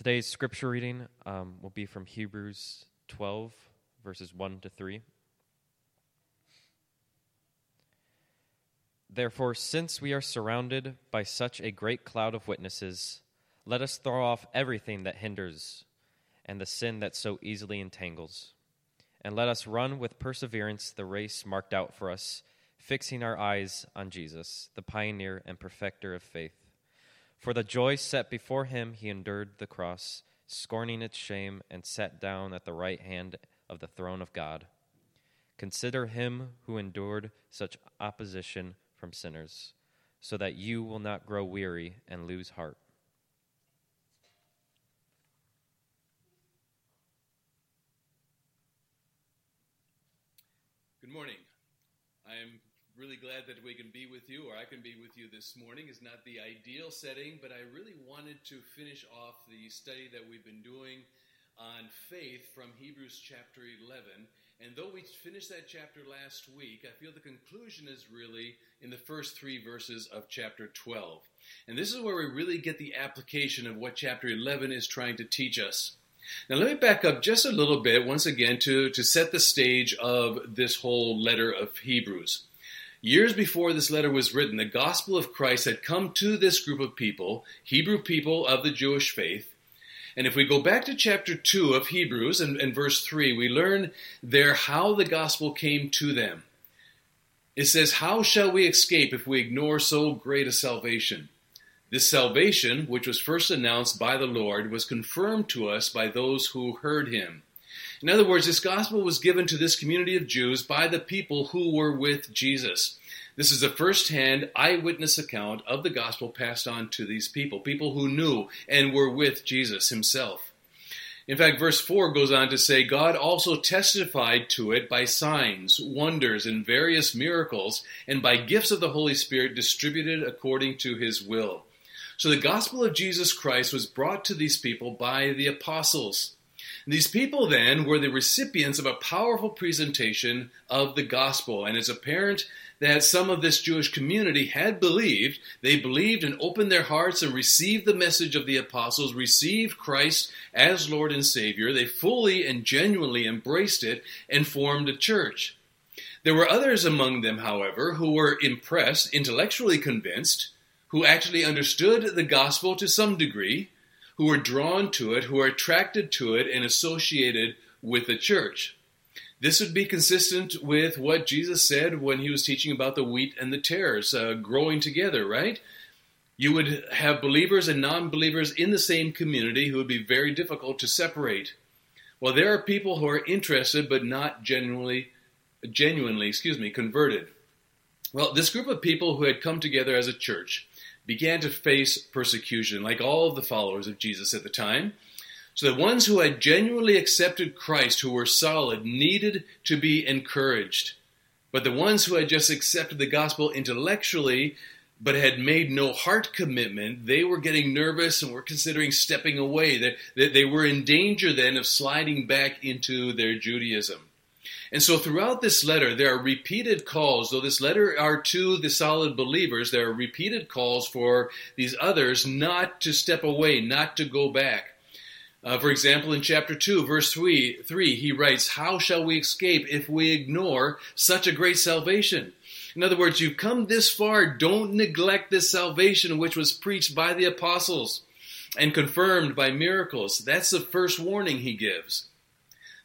Today's scripture reading um, will be from Hebrews 12, verses 1 to 3. Therefore, since we are surrounded by such a great cloud of witnesses, let us throw off everything that hinders and the sin that so easily entangles. And let us run with perseverance the race marked out for us, fixing our eyes on Jesus, the pioneer and perfecter of faith. For the joy set before him, he endured the cross, scorning its shame, and sat down at the right hand of the throne of God. Consider him who endured such opposition from sinners, so that you will not grow weary and lose heart. Good morning. I am really glad that we can be with you, or I can be with you this morning. It's not the ideal setting, but I really wanted to finish off the study that we've been doing on faith from Hebrews chapter 11. And though we finished that chapter last week, I feel the conclusion is really in the first three verses of chapter 12. And this is where we really get the application of what chapter 11 is trying to teach us. Now, let me back up just a little bit once again to, to set the stage of this whole letter of Hebrews. Years before this letter was written, the gospel of Christ had come to this group of people, Hebrew people of the Jewish faith. And if we go back to chapter 2 of Hebrews and, and verse 3, we learn there how the gospel came to them. It says, How shall we escape if we ignore so great a salvation? This salvation, which was first announced by the Lord, was confirmed to us by those who heard him. In other words, this gospel was given to this community of Jews by the people who were with Jesus. This is a first hand eyewitness account of the gospel passed on to these people, people who knew and were with Jesus himself. In fact, verse 4 goes on to say, God also testified to it by signs, wonders, and various miracles, and by gifts of the Holy Spirit distributed according to his will. So the gospel of Jesus Christ was brought to these people by the apostles. These people then were the recipients of a powerful presentation of the gospel, and it's apparent that some of this Jewish community had believed. They believed and opened their hearts and received the message of the apostles, received Christ as Lord and Savior. They fully and genuinely embraced it and formed a church. There were others among them, however, who were impressed, intellectually convinced, who actually understood the gospel to some degree who are drawn to it, who are attracted to it, and associated with the church. This would be consistent with what Jesus said when he was teaching about the wheat and the tares uh, growing together, right? You would have believers and non believers in the same community who would be very difficult to separate. Well, there are people who are interested but not genuinely, genuinely, excuse me, converted. Well, this group of people who had come together as a church, began to face persecution, like all of the followers of Jesus at the time. So the ones who had genuinely accepted Christ, who were solid, needed to be encouraged. But the ones who had just accepted the gospel intellectually, but had made no heart commitment, they were getting nervous and were considering stepping away. They, they were in danger then of sliding back into their Judaism. And so throughout this letter, there are repeated calls, though this letter are to the solid believers, there are repeated calls for these others not to step away, not to go back. Uh, for example, in chapter 2, verse 3, 3, he writes, How shall we escape if we ignore such a great salvation? In other words, you've come this far, don't neglect this salvation which was preached by the apostles and confirmed by miracles. That's the first warning he gives.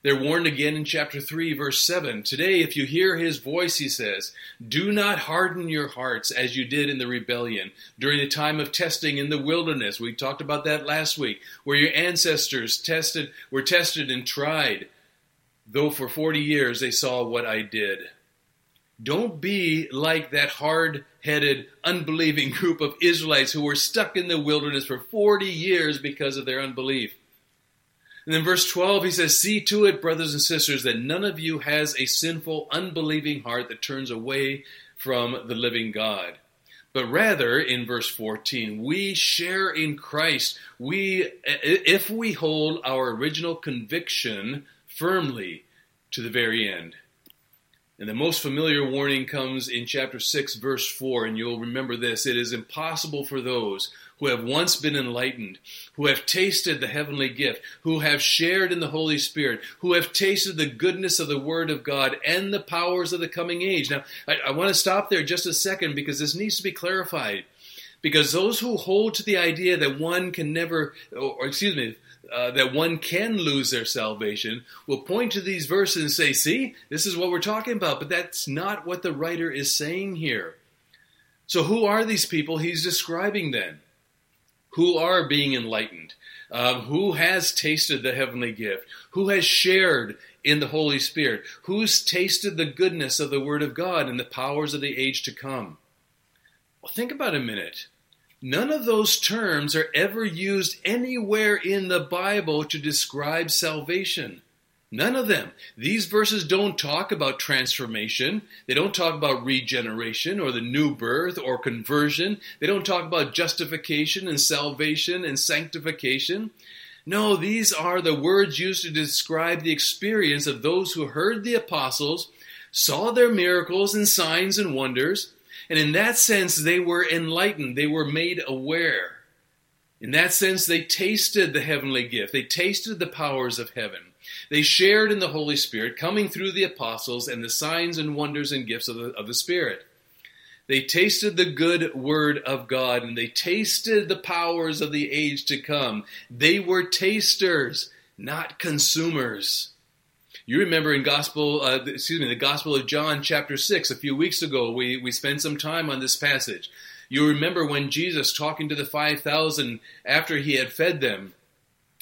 They're warned again in chapter 3, verse 7. Today, if you hear his voice, he says, do not harden your hearts as you did in the rebellion during the time of testing in the wilderness. We talked about that last week, where your ancestors tested, were tested and tried, though for 40 years they saw what I did. Don't be like that hard headed, unbelieving group of Israelites who were stuck in the wilderness for 40 years because of their unbelief. And then verse 12, he says, See to it, brothers and sisters, that none of you has a sinful, unbelieving heart that turns away from the living God. But rather, in verse 14, we share in Christ. We, if we hold our original conviction firmly to the very end. And the most familiar warning comes in chapter 6, verse 4, and you'll remember this. It is impossible for those who have once been enlightened, who have tasted the heavenly gift, who have shared in the Holy Spirit, who have tasted the goodness of the Word of God and the powers of the coming age. Now, I, I want to stop there just a second because this needs to be clarified. Because those who hold to the idea that one can never, or excuse me, uh, that one can lose their salvation will point to these verses and say, see, this is what we're talking about. But that's not what the writer is saying here. So, who are these people he's describing then? Who are being enlightened? Uh, who has tasted the heavenly gift? Who has shared in the Holy Spirit? Who's tasted the goodness of the Word of God and the powers of the age to come? Well, think about a minute. None of those terms are ever used anywhere in the Bible to describe salvation. None of them. These verses don't talk about transformation. They don't talk about regeneration or the new birth or conversion. They don't talk about justification and salvation and sanctification. No, these are the words used to describe the experience of those who heard the apostles, saw their miracles and signs and wonders, and in that sense, they were enlightened, they were made aware. In that sense, they tasted the heavenly gift, they tasted the powers of heaven. They shared in the Holy Spirit, coming through the apostles and the signs and wonders and gifts of the, of the Spirit. They tasted the good word of God and they tasted the powers of the age to come. They were tasters, not consumers. You remember in Gospel, uh, excuse me, the Gospel of John, chapter 6, a few weeks ago, we, we spent some time on this passage. You remember when Jesus, talking to the 5,000 after he had fed them,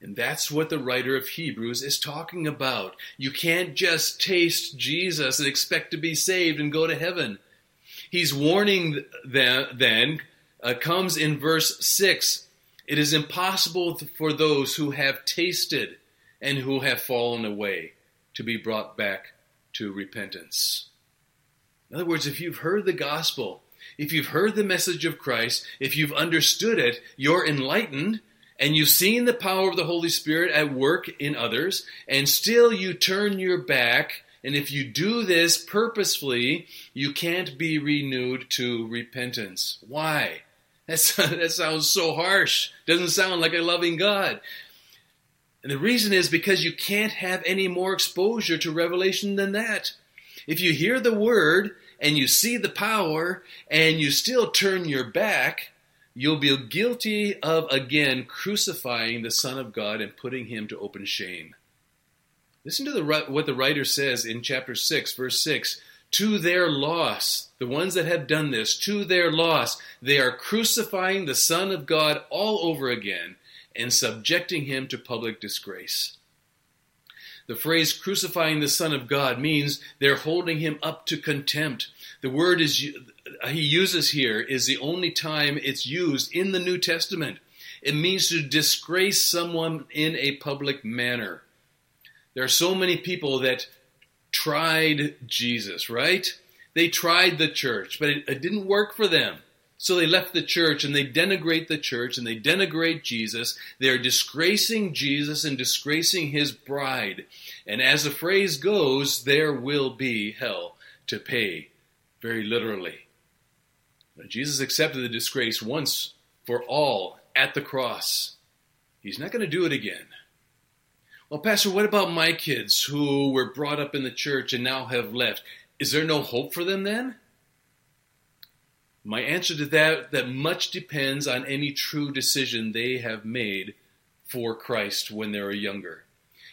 And that's what the writer of Hebrews is talking about. You can't just taste Jesus and expect to be saved and go to heaven. He's warning them, then, uh, comes in verse 6 it is impossible for those who have tasted and who have fallen away to be brought back to repentance. In other words, if you've heard the gospel, if you've heard the message of Christ, if you've understood it, you're enlightened and you've seen the power of the Holy Spirit at work in others, and still you turn your back. And if you do this purposefully, you can't be renewed to repentance. Why? That's, that sounds so harsh. Doesn't sound like a loving God. And the reason is because you can't have any more exposure to revelation than that. If you hear the word and you see the power and you still turn your back, you'll be guilty of again crucifying the Son of God and putting him to open shame. Listen to the, what the writer says in chapter 6, verse 6. To their loss, the ones that have done this, to their loss, they are crucifying the Son of God all over again and subjecting him to public disgrace. The phrase crucifying the Son of God means they're holding him up to contempt. The word is he uses here is the only time it's used in the New Testament. It means to disgrace someone in a public manner. There are so many people that tried Jesus, right? They tried the church, but it, it didn't work for them. So they left the church and they denigrate the church and they denigrate Jesus. They're disgracing Jesus and disgracing his bride. And as the phrase goes, there will be hell to pay, very literally. Jesus accepted the disgrace once for all at the cross. He's not going to do it again. Well, Pastor, what about my kids who were brought up in the church and now have left? Is there no hope for them then? My answer to that that much depends on any true decision they have made for Christ when they were younger.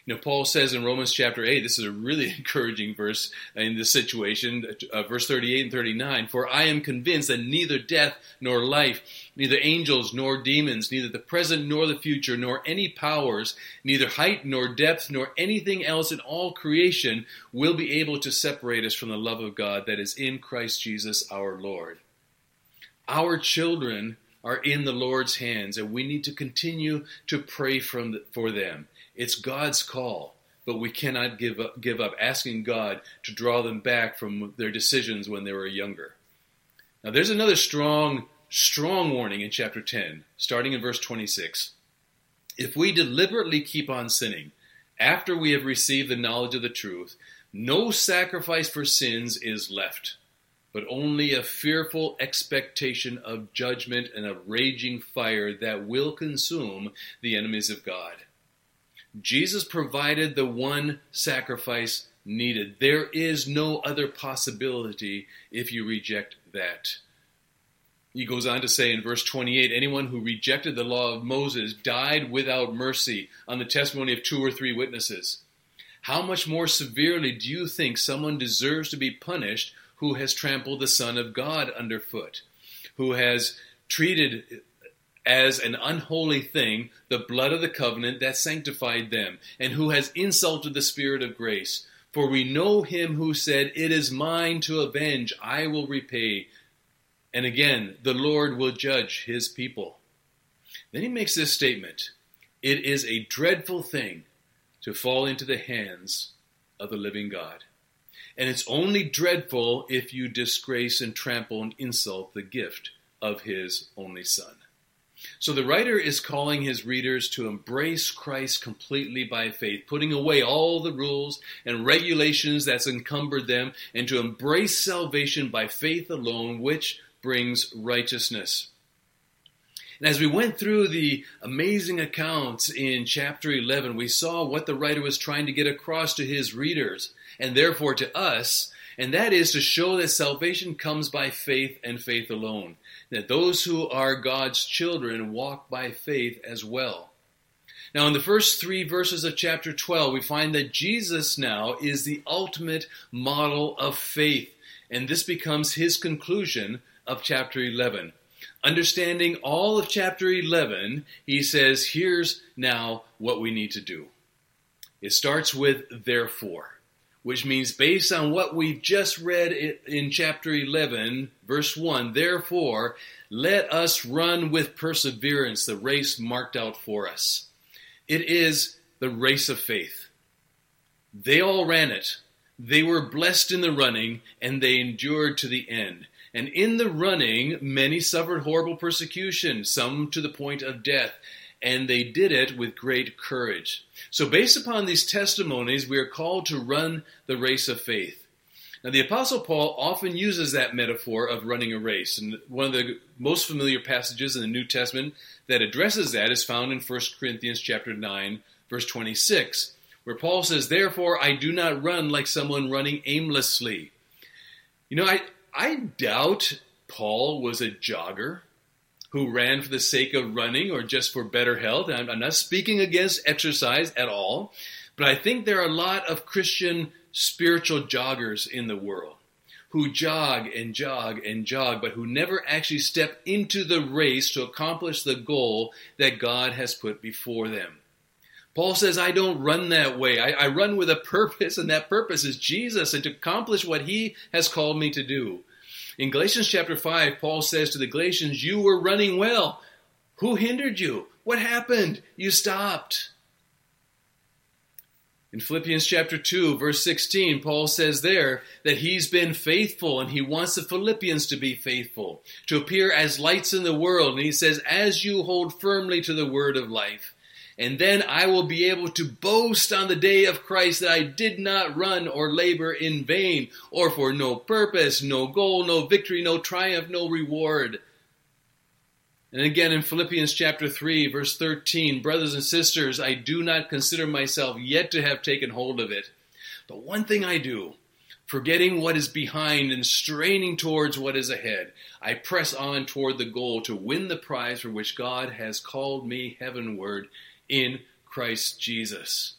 You know, Paul says in Romans chapter 8, this is a really encouraging verse in this situation, uh, verse 38 and 39. For I am convinced that neither death nor life, neither angels nor demons, neither the present nor the future, nor any powers, neither height nor depth, nor anything else in all creation will be able to separate us from the love of God that is in Christ Jesus our Lord. Our children are in the Lord's hands, and we need to continue to pray the, for them. It's God's call, but we cannot give up, give up asking God to draw them back from their decisions when they were younger. Now, there's another strong, strong warning in chapter 10, starting in verse 26. If we deliberately keep on sinning after we have received the knowledge of the truth, no sacrifice for sins is left, but only a fearful expectation of judgment and a raging fire that will consume the enemies of God. Jesus provided the one sacrifice needed. There is no other possibility if you reject that. He goes on to say in verse 28 anyone who rejected the law of Moses died without mercy on the testimony of two or three witnesses. How much more severely do you think someone deserves to be punished who has trampled the Son of God underfoot, who has treated as an unholy thing the blood of the covenant that sanctified them, and who has insulted the Spirit of grace? For we know him who said, It is mine to avenge, I will repay. And again, the Lord will judge his people. Then he makes this statement It is a dreadful thing to fall into the hands of the living God. And it's only dreadful if you disgrace and trample and insult the gift of his only Son. So the writer is calling his readers to embrace Christ completely by faith, putting away all the rules and regulations that's encumbered them, and to embrace salvation by faith alone, which brings righteousness. And as we went through the amazing accounts in chapter 11, we saw what the writer was trying to get across to his readers, and therefore to us, and that is to show that salvation comes by faith and faith alone. That those who are God's children walk by faith as well. Now, in the first three verses of chapter 12, we find that Jesus now is the ultimate model of faith, and this becomes his conclusion of chapter 11 understanding all of chapter 11, he says, here's now what we need to do. It starts with therefore, which means based on what we've just read in chapter 11, verse 1, therefore, let us run with perseverance the race marked out for us. It is the race of faith. They all ran it. They were blessed in the running, and they endured to the end. And in the running, many suffered horrible persecution, some to the point of death, and they did it with great courage. So, based upon these testimonies, we are called to run the race of faith. Now, the Apostle Paul often uses that metaphor of running a race, and one of the most familiar passages in the New Testament that addresses that is found in 1 Corinthians chapter 9, verse 26, where Paul says, Therefore, I do not run like someone running aimlessly. You know, I, I doubt Paul was a jogger who ran for the sake of running or just for better health. I'm, I'm not speaking against exercise at all, but I think there are a lot of Christian spiritual joggers in the world who jog and jog and jog, but who never actually step into the race to accomplish the goal that God has put before them. Paul says, I don't run that way. I, I, run with a purpose, and that purpose is Jesus and to accomplish what he has called me to do. In Galatians chapter 5, Paul says to the Galatians, You were running well. Who hindered you? What happened? You stopped. In Philippians chapter 2, verse 16, Paul says there that he's been faithful and he wants the Philippians to be faithful, to appear as lights in the world. And he says, As you hold firmly to the word of life, and then I will be able to boast on the day of Christ that I did not run or labor in vain, or for no purpose, no goal, no victory, no triumph, no reward. And again in Philippians chapter 3, verse 13, brothers and sisters, I do not consider myself yet to have taken hold of it. But one thing I do, forgetting what is behind and straining towards what is ahead, I press on toward the goal to win the prize for which God has called me heavenward in Christ Jesus.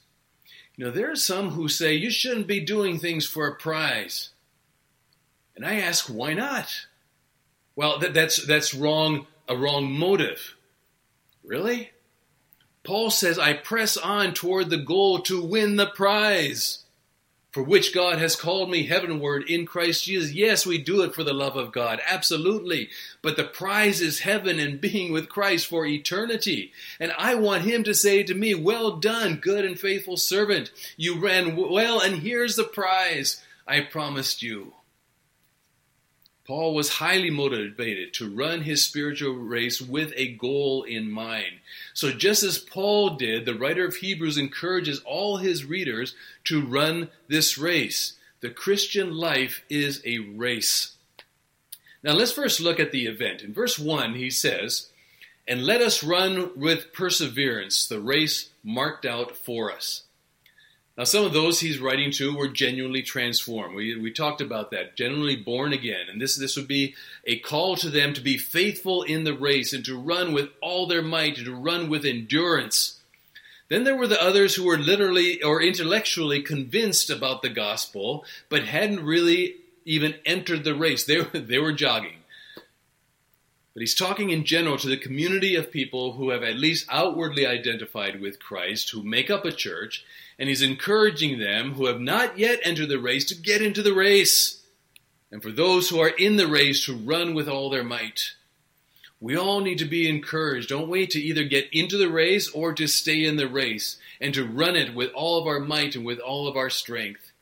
You know, there are some who say you shouldn't be doing things for a prize. And I ask, why not? Well, that, that's, that's wrong, a wrong motive. Really? Paul says, I press on toward the goal to win the prize for which God has called me heavenward in Christ Jesus. Yes, we do it for the love of God, absolutely. But the prize is heaven and being with Christ for eternity. And I want Him to say to me, Well done, good and faithful servant. You ran well, and here's the prize I promised you. Paul was highly motivated to run his spiritual race with a goal in mind. So, just as Paul did, the writer of Hebrews encourages all his readers to run this race. The Christian life is a race. Now, let's first look at the event. In verse 1, he says, And let us run with perseverance the race marked out for us. Now, some of those he's writing to were genuinely transformed. We, we talked about that, genuinely born again. And this, this would be a call to them to be faithful in the race and to run with all their might and to run with endurance. Then there were the others who were literally or intellectually convinced about the gospel, but hadn't really even entered the race. They, they were jogging. But he's talking in general to the community of people who have at least outwardly identified with Christ, who make up a church, and he's encouraging them who have not yet entered the race to get into the race. And for those who are in the race to run with all their might. We all need to be encouraged, don't we, to either get into the race or to stay in the race and to run it with all of our might and with all of our strength.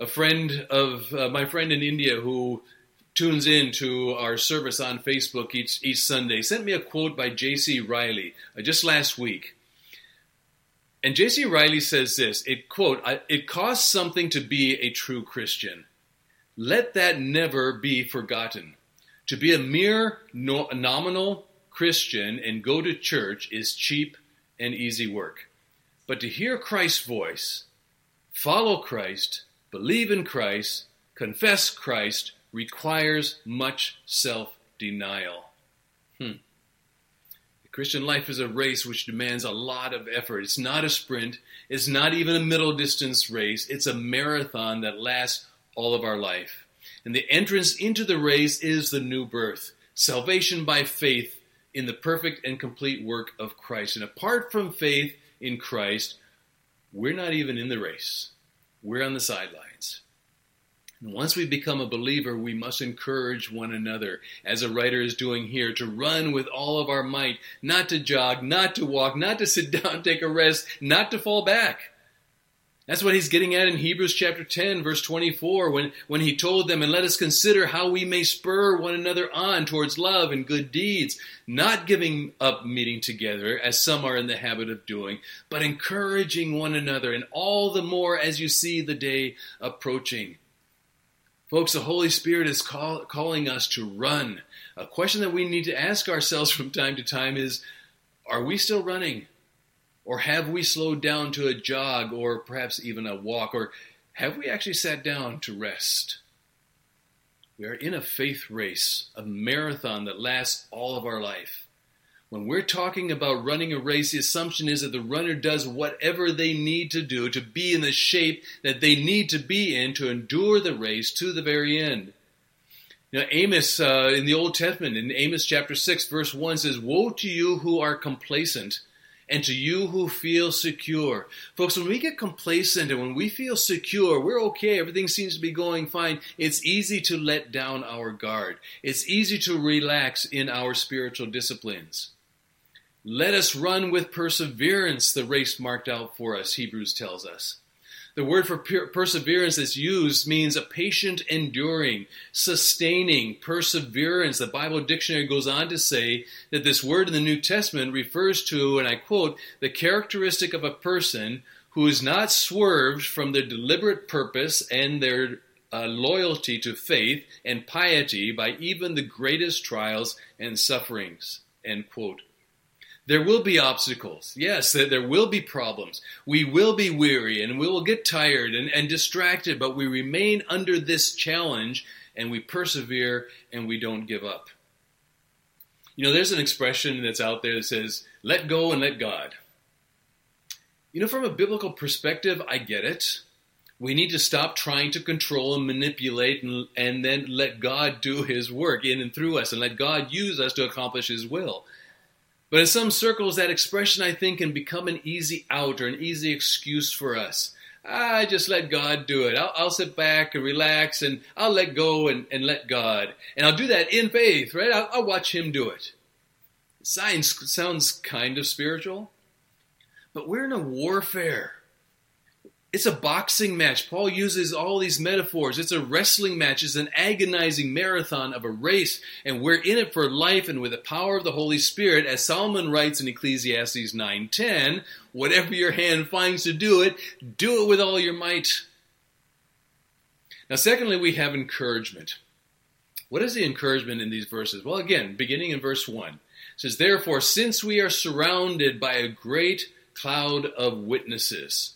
A friend of uh, my friend in India who tunes in to our service on Facebook each, each Sunday sent me a quote by J.C. Ryle uh, just last week. And J.C. Ryle says this, it quote, it costs something to be a true Christian. Let that never be forgotten. To be a mere no, nominal Christian and go to church is cheap and easy work. But to hear Christ's voice, follow Christ, believe in Christ, confess Christ requires much self denial. Hmm. Christian life is a race which demands a lot of effort. It's not a sprint, it's not even a middle distance race, it's a marathon that lasts all of our life. And the entrance into the race is the new birth salvation by faith in the perfect and complete work of Christ. And apart from faith in Christ, we're not even in the race, we're on the sidelines. Once we become a believer, we must encourage one another, as a writer is doing here, to run with all of our might, not to jog, not to walk, not to sit down, take a rest, not to fall back. That's what he's getting at in Hebrews chapter 10, verse 24, when, when he told them, And let us consider how we may spur one another on towards love and good deeds, not giving up meeting together, as some are in the habit of doing, but encouraging one another, and all the more as you see the day approaching. Folks, the Holy Spirit is call, calling us to run. A question that we need to ask ourselves from time to time is Are we still running? Or have we slowed down to a jog or perhaps even a walk? Or have we actually sat down to rest? We are in a faith race, a marathon that lasts all of our life. When we're talking about running a race, the assumption is that the runner does whatever they need to do to be in the shape that they need to be in to endure the race to the very end. Now, Amos uh, in the Old Testament, in Amos chapter 6, verse 1 says, Woe to you who are complacent, and to you who feel secure. Folks, when we get complacent and when we feel secure, we're okay, everything seems to be going fine, it's easy to let down our guard. It's easy to relax in our spiritual disciplines. Let us run with perseverance the race marked out for us, Hebrews tells us. The word for per- perseverance that's used means a patient enduring, sustaining, perseverance. The Bible dictionary goes on to say that this word in the New Testament refers to, and I quote, the characteristic of a person who is not swerved from their deliberate purpose and their uh, loyalty to faith and piety by even the greatest trials and sufferings. End quote. There will be obstacles. Yes, there will be problems. We will be weary and we will get tired and, and distracted, but we remain under this challenge and we persevere and we don't give up. You know, there's an expression that's out there that says, let go and let God. You know, from a biblical perspective, I get it. We need to stop trying to control and manipulate and, and then let God do his work in and through us and let God use us to accomplish his will. But in some circles, that expression, I think, can become an easy out or an easy excuse for us. I just let God do it. I'll, I'll, sit back and relax and I'll let go and, and let God. And I'll do that in faith, right? I'll, I'll watch Him do it. Science sounds kind of spiritual, but we're in a warfare. It's a boxing match. Paul uses all these metaphors. It's a wrestling match. It's an agonizing marathon of a race, and we're in it for life and with the power of the Holy Spirit. As Solomon writes in Ecclesiastes 9:10, whatever your hand finds to do it, do it with all your might. Now, secondly, we have encouragement. What is the encouragement in these verses? Well, again, beginning in verse 1, it says, Therefore, since we are surrounded by a great cloud of witnesses,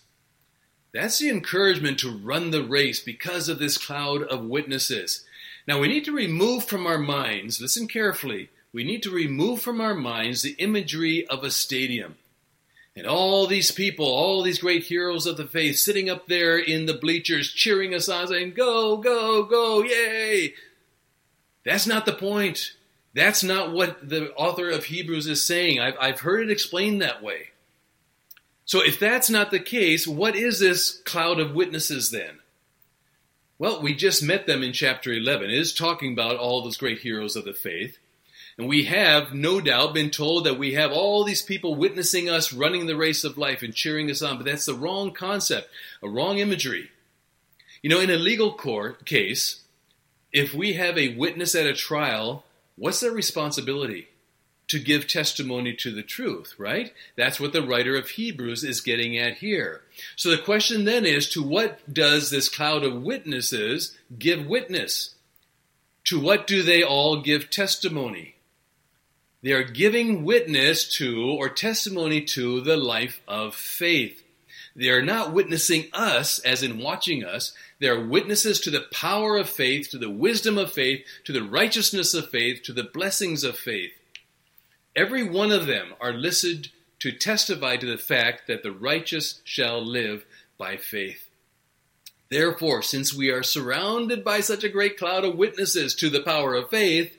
that's the encouragement to run the race because of this cloud of witnesses. Now we need to remove from our minds, listen carefully, we need to remove from our minds the imagery of a stadium. And all these people, all these great heroes of the faith sitting up there in the bleachers cheering us on, saying, Go, go, go, yay! That's not the point. That's not what the author of Hebrews is saying. I've, I've heard it explained that way. So, if that's not the case, what is this cloud of witnesses then? Well, we just met them in chapter 11. It is talking about all those great heroes of the faith. And we have, no doubt, been told that we have all these people witnessing us running the race of life and cheering us on, but that's the wrong concept, a wrong imagery. You know, in a legal court case, if we have a witness at a trial, what's their responsibility? To give testimony to the truth, right? That's what the writer of Hebrews is getting at here. So the question then is to what does this cloud of witnesses give witness? To what do they all give testimony? They are giving witness to or testimony to the life of faith. They are not witnessing us, as in watching us. They are witnesses to the power of faith, to the wisdom of faith, to the righteousness of faith, to the blessings of faith. Every one of them are listed to testify to the fact that the righteous shall live by faith. Therefore, since we are surrounded by such a great cloud of witnesses to the power of faith,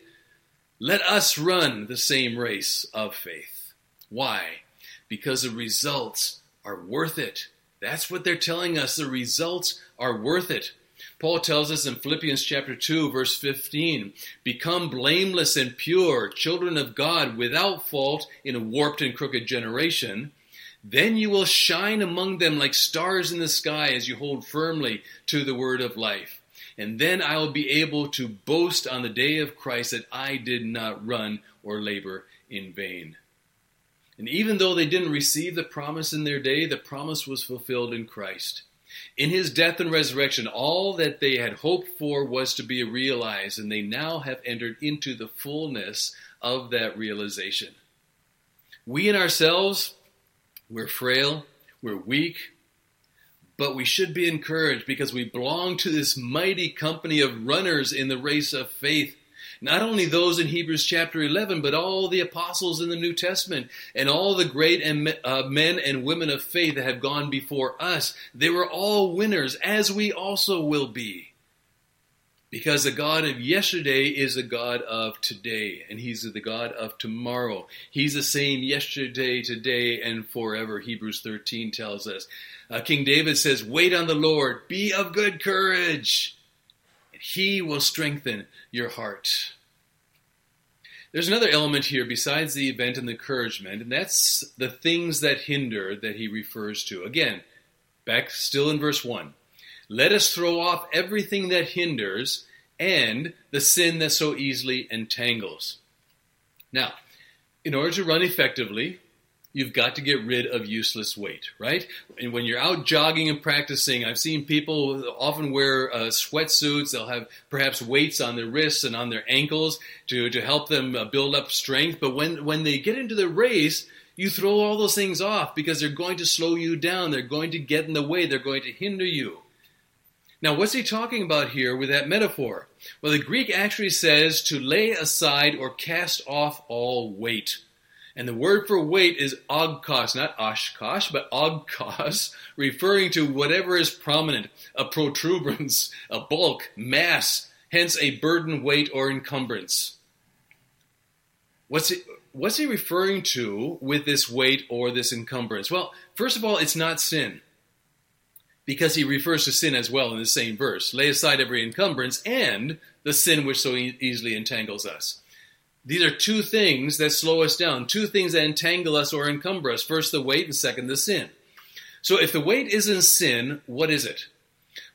let us run the same race of faith. Why? Because the results are worth it. That's what they're telling us. The results are worth it. Paul tells us in Philippians chapter 2 verse 15, become blameless and pure, children of God without fault in a warped and crooked generation. Then you will shine among them like stars in the sky as you hold firmly to the word of life. And then I will be able to boast on the day of Christ that I did not run or labor in vain. And even though they didn't receive the promise in their day, the promise was fulfilled in Christ. In his death and resurrection, all that they had hoped for was to be realized, and they now have entered into the fullness of that realization. We in ourselves, we're frail, we're weak, but we should be encouraged because we belong to this mighty company of runners in the race of faith not only those in Hebrews chapter 11, but all the apostles in the New Testament and all the great uh, men and women of faith that have gone before us. They were all winners, as we also will be. Because the God of yesterday is the God of today, and He's the God of tomorrow. He's the same yesterday, today, and forever, Hebrews 13 tells us. Uh, King David says, Wait on the Lord, be of good courage, He will strengthen your heart. There's another element here besides the event and the encouragement, and that's the things that hinder that he refers to. Again, back still in verse 1. Let us throw off everything that hinders and the sin that so easily entangles. Now, in order to run effectively, you've got to get rid of useless weight, right? And when you're out jogging and practicing, I've seen people often wear uh, sweatsuits. They'll have perhaps weights on their wrists and on their ankles to, to help them uh, build up strength. But when, when they get into the race, you throw all those things off because they're going to slow you down. They're going to get in the way. They're going to hinder you. Now, what's he talking about here with that metaphor? Well, the Greek actually says to lay aside or cast off all weight. And the word for weight is ogkos, not oshkosh, but ogkos, referring to whatever is prominent, a protuberance, a bulk, mass, hence a burden, weight, or encumbrance. What's he, what's he referring to with this weight or this encumbrance? Well, first of all, it's not sin. because he refers to sin as well in the same verse. Lay aside every encumbrance and the sin which so e- easily entangles us. These are two things that slow us down, two things that entangle us or encumber us. First, the weight, and second, the sin. So, if the weight isn't sin, what is it?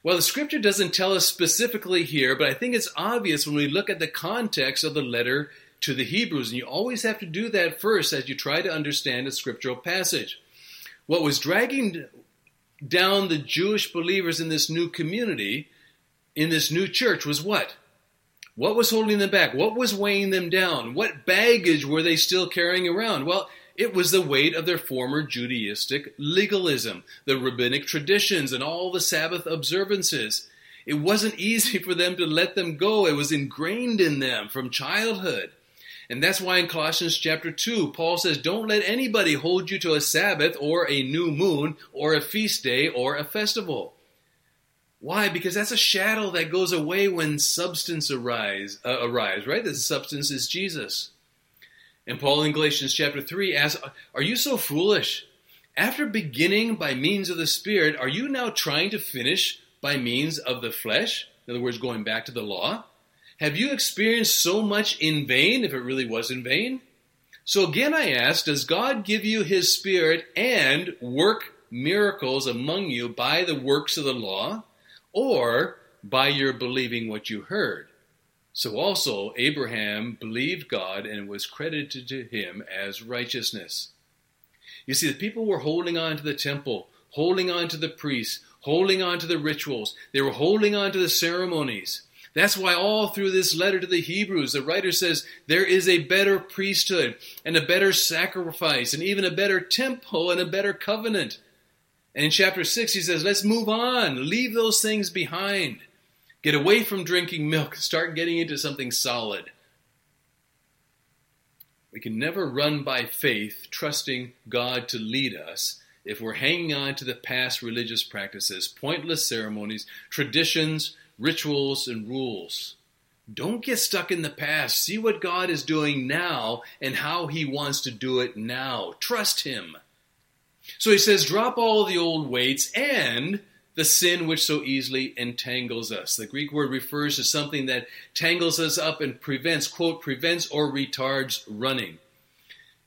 Well, the scripture doesn't tell us specifically here, but I think it's obvious when we look at the context of the letter to the Hebrews. And you always have to do that first as you try to understand a scriptural passage. What was dragging down the Jewish believers in this new community, in this new church, was what? What was holding them back? What was weighing them down? What baggage were they still carrying around? Well, it was the weight of their former Judaistic legalism, the rabbinic traditions, and all the Sabbath observances. It wasn't easy for them to let them go. It was ingrained in them from childhood. And that's why in Colossians chapter 2, Paul says, Don't let anybody hold you to a Sabbath or a new moon or a feast day or a festival. Why? Because that's a shadow that goes away when substance arise, uh, arrives, right? The substance is Jesus. And Paul in Galatians chapter 3 asks, Are you so foolish? After beginning by means of the Spirit, are you now trying to finish by means of the flesh? In other words, going back to the law? Have you experienced so much in vain, if it really was in vain? So again, I ask, does God give you His Spirit and work miracles among you by the works of the law? Or by your believing what you heard. So also Abraham believed God and was credited to him as righteousness. You see, the people were holding on to the temple, holding on to the priests, holding on to the rituals. They were holding on to the ceremonies. That's why all through this letter to the Hebrews, the writer says there is a better priesthood and a better sacrifice and even a better temple and a better covenant. And in chapter 6, he says, let's move on. Leave those things behind. Get away from drinking milk. Start getting into something solid. We can never run by faith, trusting God to lead us, if we're hanging on to the past religious practices, pointless ceremonies, traditions, rituals, and rules. Don't get stuck in the past. See what God is doing now and how He wants to do it now. Trust Him. So he says, drop all the old weights and the sin which so easily entangles us. The Greek word refers to something that tangles us up and prevents, quote, prevents or retards running.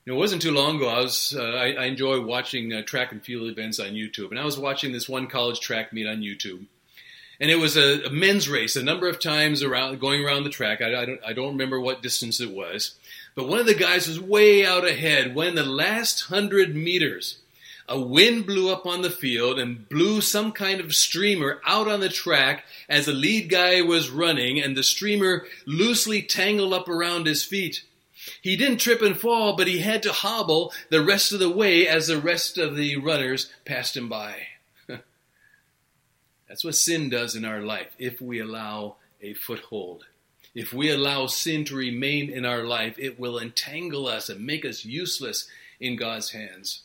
It wasn't too long ago. I was uh, I, I, enjoy watching uh, track and field events on YouTube, and I was watching this one college track meet on YouTube, and it was a, a men's race. A number of times around going around the track. I, I, don't I don't remember what distance it was, but one of the guys was way out ahead. When the last hundred meters, a wind blew up on the field and blew some kind of streamer out on the track as the lead guy was running, and the streamer loosely tangled up around his feet. He didn't trip and fall, but he had to hobble the rest of the way as the rest of the runners passed him by. That's what sin does in our life if we allow a foothold. If we allow sin to remain in our life, it will entangle us and make us useless in God's hands.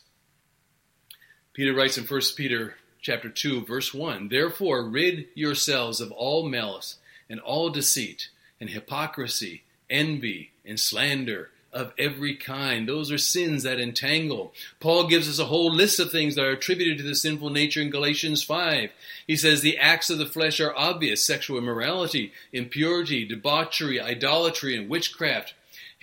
Peter writes in 1 Peter chapter 2 verse 1, "Therefore rid yourselves of all malice and all deceit and hypocrisy, envy and slander of every kind. Those are sins that entangle. Paul gives us a whole list of things that are attributed to the sinful nature in Galatians 5. He says the acts of the flesh are obvious sexual immorality, impurity, debauchery, idolatry, and witchcraft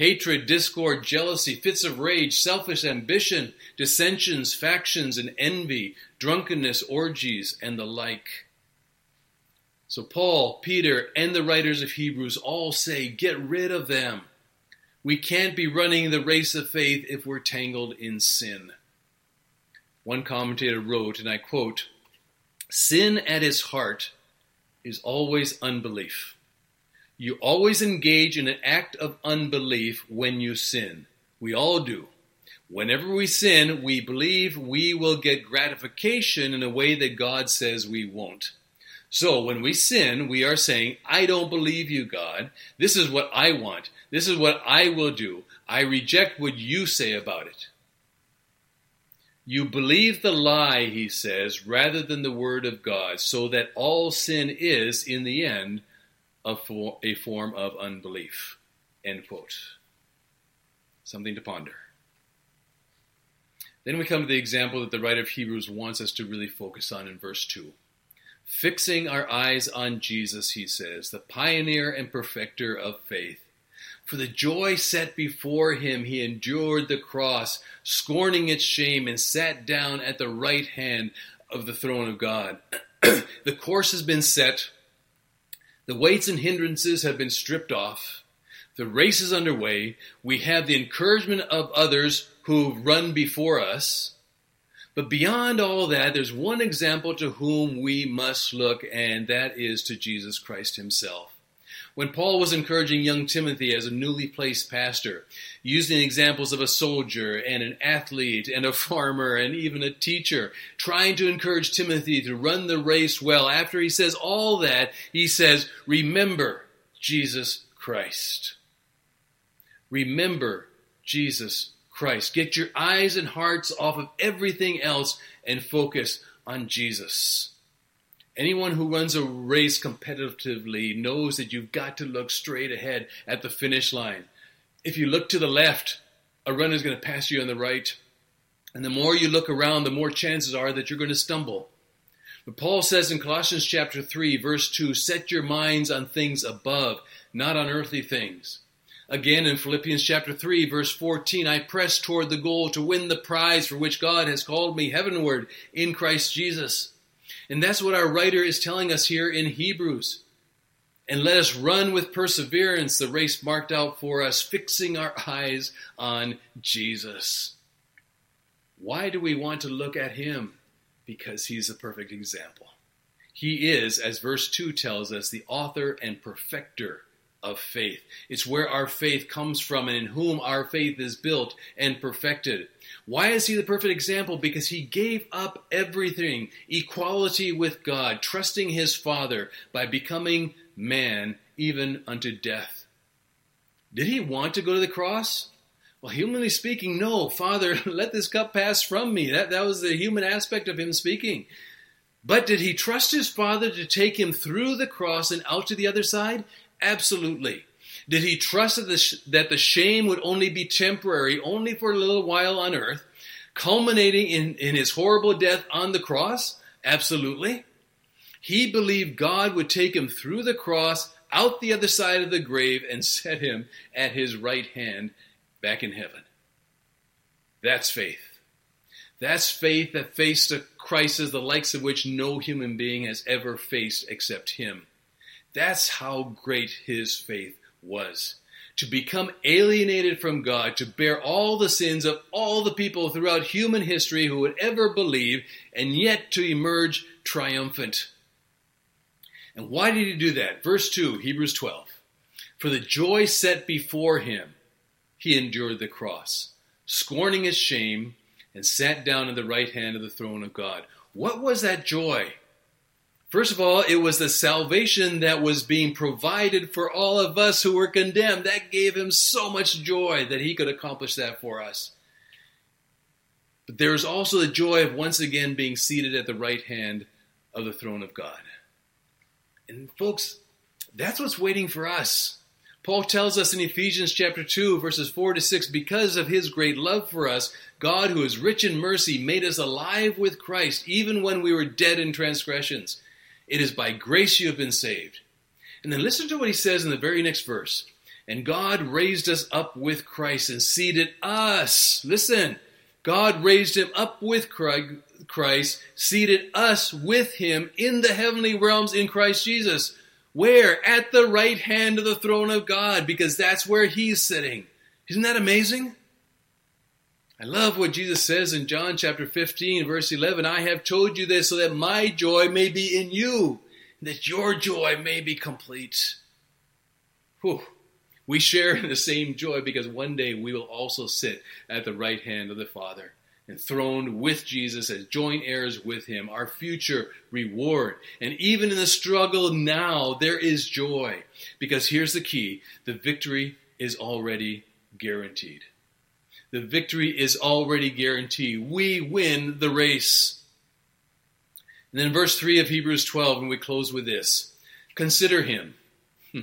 hatred, discord, jealousy, fits of rage, selfish ambition, dissensions, factions, and envy, drunkenness, orgies, and the like. So, Paul, Peter, and the writers of Hebrews all say, get rid of them. We can't be running the race of faith if we're tangled in sin. One commentator wrote, and I quote, Sin at its heart is always unbelief. You always engage in an act of unbelief when you sin. We all do. Whenever we sin, we believe we will get gratification in a way that God says we won't. So when we sin, we are saying, I don't believe you, God. This is what I want. This is what I will do. I reject what you say about it. You believe the lie, he says, rather than the word of God, so that all sin is, in the end, a, for, a form of unbelief. End quote. Something to ponder. Then we come to the example that the writer of Hebrews wants us to really focus on in verse 2. Fixing our eyes on Jesus, he says, the pioneer and perfecter of faith. For the joy set before him, he endured the cross, scorning its shame, and sat down at the right hand of the throne of God. the course has been set, the weights and hindrances have been stripped off, the race is underway. We have the encouragement of others who've run before us. But beyond all that, there's one example to whom we must look, and that is to Jesus Christ himself. When Paul was encouraging young Timothy as a newly placed pastor, using examples of a soldier and an athlete and a farmer and even a teacher, trying to encourage Timothy to run the race well, after he says all that, he says, Remember Jesus Christ. Remember Jesus Christ. Get your eyes and hearts off of everything else and focus on Jesus. Anyone who runs a race competitively knows that you've got to look straight ahead at the finish line. If you look to the left, a runner is going to pass you on the right. And the more you look around, the more chances are that you're going to stumble. But Paul says in Colossians chapter 3, verse 2, set your minds on things above, not on earthly things. Again in Philippians chapter 3 verse 14, I press toward the goal to win the prize for which God has called me heavenward in Christ Jesus. And that's what our writer is telling us here in Hebrews. And let us run with perseverance the race marked out for us, fixing our eyes on Jesus. Why do we want to look at him? Because he's a perfect example. He is, as verse 2 tells us, the author and perfecter of faith. It's where our faith comes from and in whom our faith is built and perfected. Why is he the perfect example? Because he gave up everything, equality with God, trusting his Father by becoming man even unto death. Did he want to go to the cross? Well, humanly speaking, no. Father, let this cup pass from me. That, that was the human aspect of him speaking. But did he trust his Father to take him through the cross and out to the other side? Absolutely. Did he trust that the, sh- that the shame would only be temporary, only for a little while on earth, culminating in, in his horrible death on the cross? Absolutely. He believed God would take him through the cross, out the other side of the grave, and set him at his right hand back in heaven. That's faith. That's faith that faced a crisis the likes of which no human being has ever faced except him. That's how great his faith was. To become alienated from God, to bear all the sins of all the people throughout human history who would ever believe, and yet to emerge triumphant. And why did he do that? Verse 2, Hebrews 12. For the joy set before him, he endured the cross, scorning his shame, and sat down at the right hand of the throne of God. What was that joy? First of all, it was the salvation that was being provided for all of us who were condemned. That gave him so much joy that he could accomplish that for us. But there is also the joy of once again being seated at the right hand of the throne of God. And folks, that's what's waiting for us. Paul tells us in Ephesians chapter 2 verses 4 to 6 because of his great love for us God who is rich in mercy made us alive with Christ even when we were dead in transgressions it is by grace you have been saved. And then listen to what he says in the very next verse. And God raised us up with Christ and seated us. Listen, God raised him up with Christ, seated us with him in the heavenly realms in Christ Jesus. Where? At the right hand of the throne of God, because that's where he's sitting. Isn't that amazing? I love what Jesus says in John chapter 15, verse 11. I have told you this so that my joy may be in you, and that your joy may be complete. Whew. We share in the same joy because one day we will also sit at the right hand of the Father, enthroned with Jesus as joint heirs with Him, our future reward. And even in the struggle now, there is joy. Because here's the key the victory is already guaranteed. The victory is already guaranteed. We win the race. And then verse 3 of Hebrews 12, and we close with this Consider him. Hmm.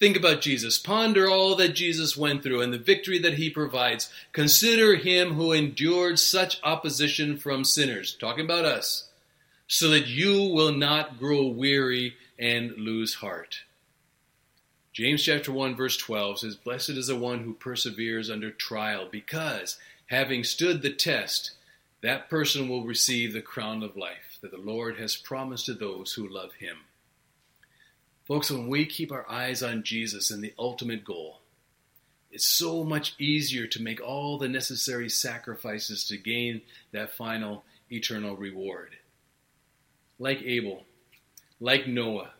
Think about Jesus. Ponder all that Jesus went through and the victory that he provides. Consider him who endured such opposition from sinners. Talking about us. so that you will not grow weary and lose heart. James chapter 1 verse 12 says, Blessed is the one who perseveres under trial, because having stood the test, that person will receive the crown of life that the Lord has promised to those who love him. Folks, when we keep our eyes on Jesus and the ultimate goal, it's so much easier to make all the necessary sacrifices to gain that final eternal reward. Like Abel, like Noah,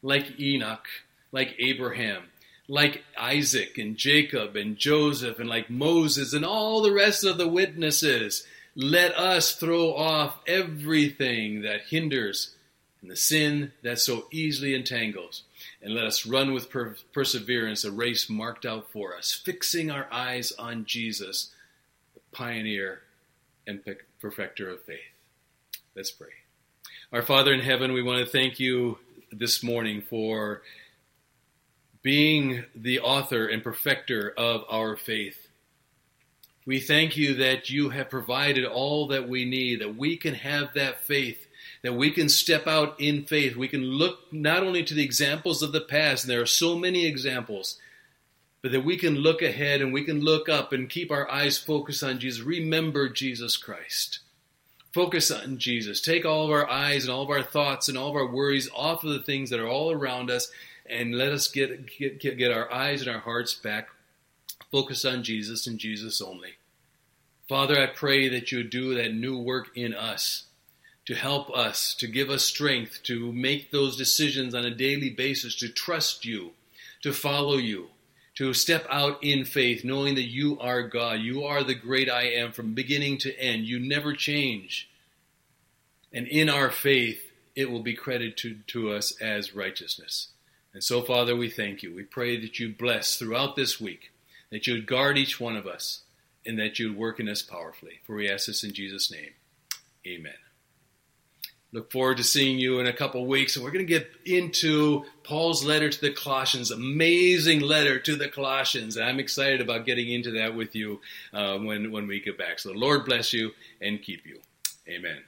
like Enoch, like Abraham, like Isaac and Jacob and Joseph and like Moses and all the rest of the witnesses. Let us throw off everything that hinders and the sin that so easily entangles, and let us run with per- perseverance a race marked out for us, fixing our eyes on Jesus, the pioneer and perfecter of faith. Let's pray. Our Father in heaven, we want to thank you this morning for being the author and perfecter of our faith. We thank you that you have provided all that we need, that we can have that faith, that we can step out in faith. We can look not only to the examples of the past, and there are so many examples, but that we can look ahead and we can look up and keep our eyes focused on Jesus. Remember Jesus Christ. Focus on Jesus. Take all of our eyes and all of our thoughts and all of our worries off of the things that are all around us and let us get, get, get our eyes and our hearts back focused on Jesus and Jesus only. Father, I pray that you do that new work in us to help us, to give us strength, to make those decisions on a daily basis, to trust you, to follow you, to step out in faith, knowing that you are God. You are the great I am from beginning to end. You never change. And in our faith, it will be credited to, to us as righteousness. And so, Father, we thank you. We pray that you bless throughout this week, that you would guard each one of us, and that you would work in us powerfully. For we ask this in Jesus' name. Amen. Look forward to seeing you in a couple weeks, and we're going to get into Paul's letter to the Colossians, amazing letter to the Colossians. And I'm excited about getting into that with you uh, when when we get back. So the Lord bless you and keep you. Amen.